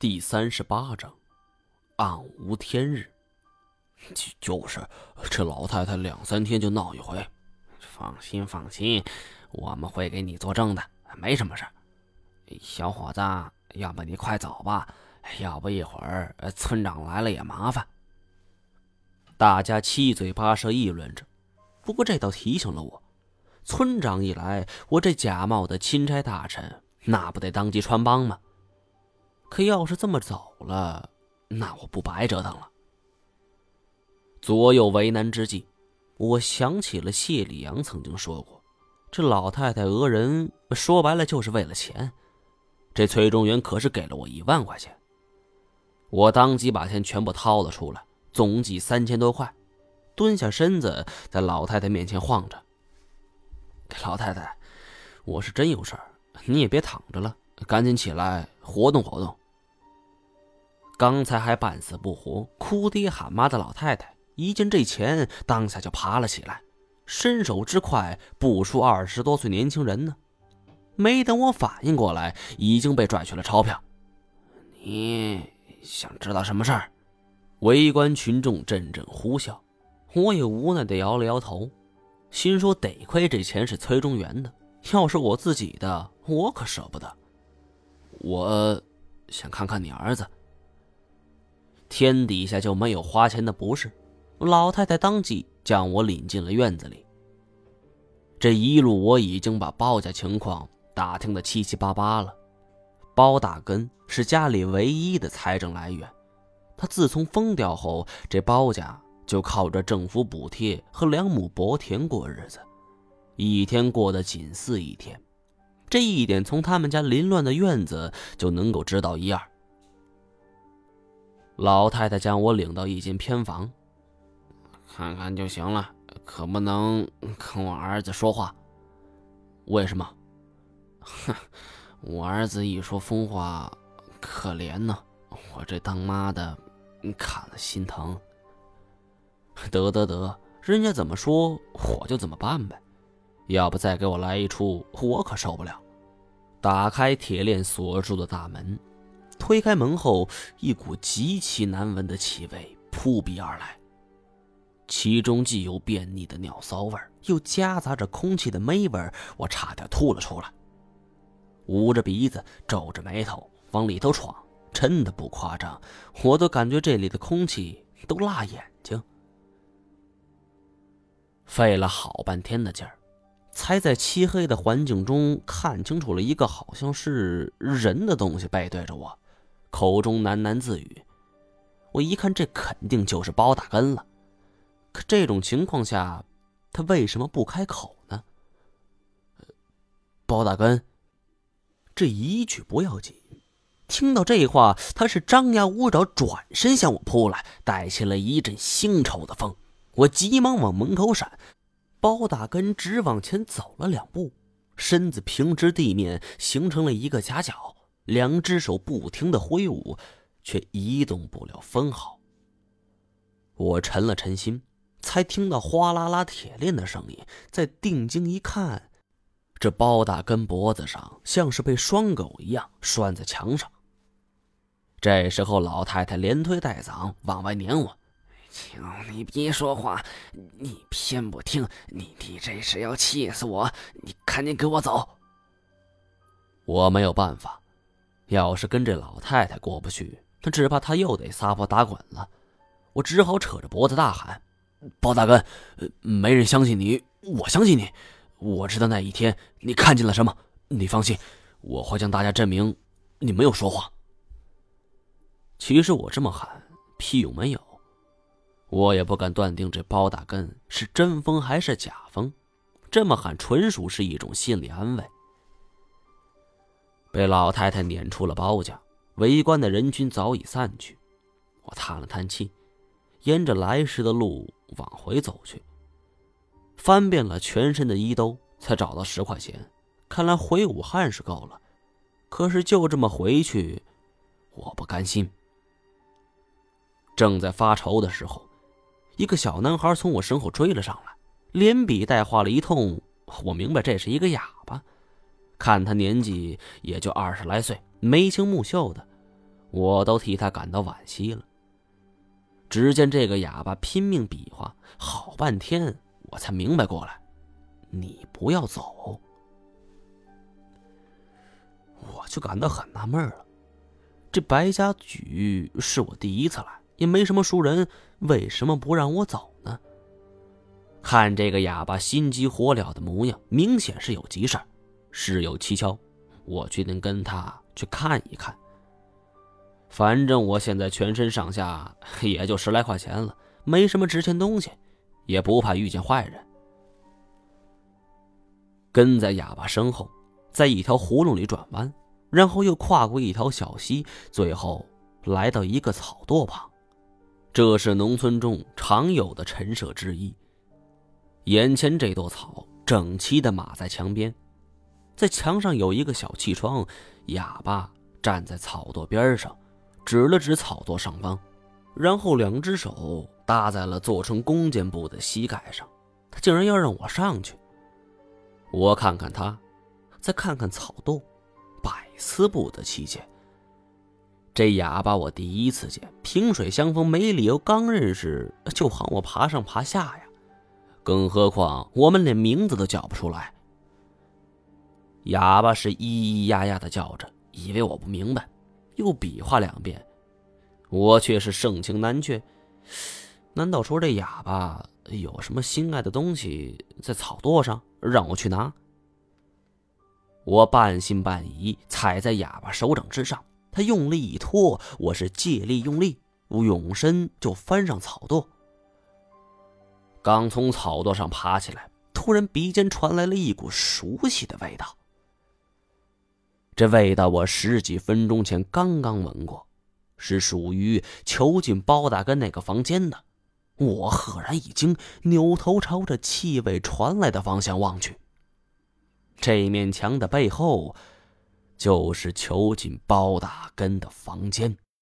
第三十八章，暗无天日。就就是这老太太两三天就闹一回。放心放心，我们会给你作证的，没什么事小伙子，要不你快走吧，要不一会儿村长来了也麻烦。大家七嘴八舌议论着，不过这倒提醒了我，村长一来，我这假冒的钦差大臣那不得当即穿帮吗？可要是这么走了，那我不白折腾了。左右为难之际，我想起了谢里阳曾经说过：“这老太太讹人，说白了就是为了钱。”这崔中元可是给了我一万块钱，我当即把钱全部掏了出来，总计三千多块，蹲下身子在老太太面前晃着：“老太太，我是真有事儿，你也别躺着了，赶紧起来活动活动。”刚才还半死不活、哭爹喊妈的老太太，一见这钱，当下就爬了起来，身手之快不输二十多岁年轻人呢。没等我反应过来，已经被拽去了钞票。你想知道什么事儿？围观群众阵阵呼啸，我也无奈的摇了摇头，心说得亏这钱是崔中元的，要是我自己的，我可舍不得。我想看看你儿子。天底下就没有花钱的不是？老太太当即将我领进了院子里。这一路我已经把包家情况打听的七七八八了。包大根是家里唯一的财政来源，他自从疯掉后，这包家就靠着政府补贴和两亩薄田过日子，一天过得紧似一天。这一点从他们家凌乱的院子就能够知道一二。老太太将我领到一间偏房，看看就行了，可不能跟我儿子说话。为什么？哼，我儿子一说疯话，可怜呢。我这当妈的看了心疼。得得得，人家怎么说我就怎么办呗。要不再给我来一出，我可受不了。打开铁链锁住的大门。推开门后，一股极其难闻的气味扑鼻而来，其中既有便秘的尿骚味又夹杂着空气的霉味我差点吐了出来。捂着鼻子，皱着眉头往里头闯，真的不夸张，我都感觉这里的空气都辣眼睛。费了好半天的劲儿，才在漆黑的环境中看清楚了一个好像是人的东西背对着我。口中喃喃自语，我一看这肯定就是包大根了。可这种情况下，他为什么不开口呢？包大根，这一句不要紧，听到这话，他是张牙舞爪，转身向我扑来，带起了一阵腥臭的风。我急忙往门口闪，包大根只往前走了两步，身子平直地面，形成了一个夹角。两只手不停的挥舞，却移动不了分毫。我沉了沉心，才听到哗啦啦铁链的声音。再定睛一看，这包大根脖子上像是被拴狗一样拴在墙上。这时候，老太太连推带搡往外撵我：“求你别说话，你偏不听，你你这是要气死我！你赶紧给我走！”我没有办法。要是跟这老太太过不去，那只怕她又得撒泼打滚了。我只好扯着脖子大喊：“包大根，没人相信你，我相信你。我知道那一天你看见了什么。你放心，我会向大家证明你没有说谎。”其实我这么喊屁用没有，我也不敢断定这包大根是真疯还是假疯。这么喊纯属是一种心理安慰。被老太太撵出了包家，围观的人群早已散去。我叹了叹气，沿着来时的路往回走去。翻遍了全身的衣兜，才找到十块钱。看来回武汉是够了，可是就这么回去，我不甘心。正在发愁的时候，一个小男孩从我身后追了上来，连比带画了一通。我明白这是一个哑巴。看他年纪也就二十来岁，眉清目秀的，我都替他感到惋惜了。只见这个哑巴拼命比划，好半天，我才明白过来：你不要走。我就感到很纳闷了，这白家举是我第一次来，也没什么熟人，为什么不让我走呢？看这个哑巴心急火燎的模样，明显是有急事事有蹊跷。我决定跟他去看一看。反正我现在全身上下也就十来块钱了，没什么值钱东西，也不怕遇见坏人。跟在哑巴身后，在一条胡同里转弯，然后又跨过一条小溪，最后来到一个草垛旁。这是农村中常有的陈设之一。眼前这垛草整齐的码在墙边，在墙上有一个小气窗。哑巴站在草垛边上，指了指草垛上方，然后两只手搭在了做成弓箭步的膝盖上。他竟然要让我上去。我看看他，再看看草垛，百思不得其解。这哑巴我第一次见，萍水相逢没理由，刚认识就喊我爬上爬下呀。更何况我们连名字都叫不出来。哑巴是咿咿呀呀的叫着，以为我不明白，又比划两遍，我却是盛情难却。难道说这哑巴有什么心爱的东西在草垛上，让我去拿？我半信半疑，踩在哑巴手掌之上，他用力一拖，我是借力用力，我永身就翻上草垛。刚从草垛上爬起来，突然鼻尖传来了一股熟悉的味道。这味道我十几分钟前刚刚闻过，是属于囚禁包大根那个房间的。我赫然一惊，扭头朝着气味传来的方向望去。这面墙的背后，就是囚禁包大根的房间。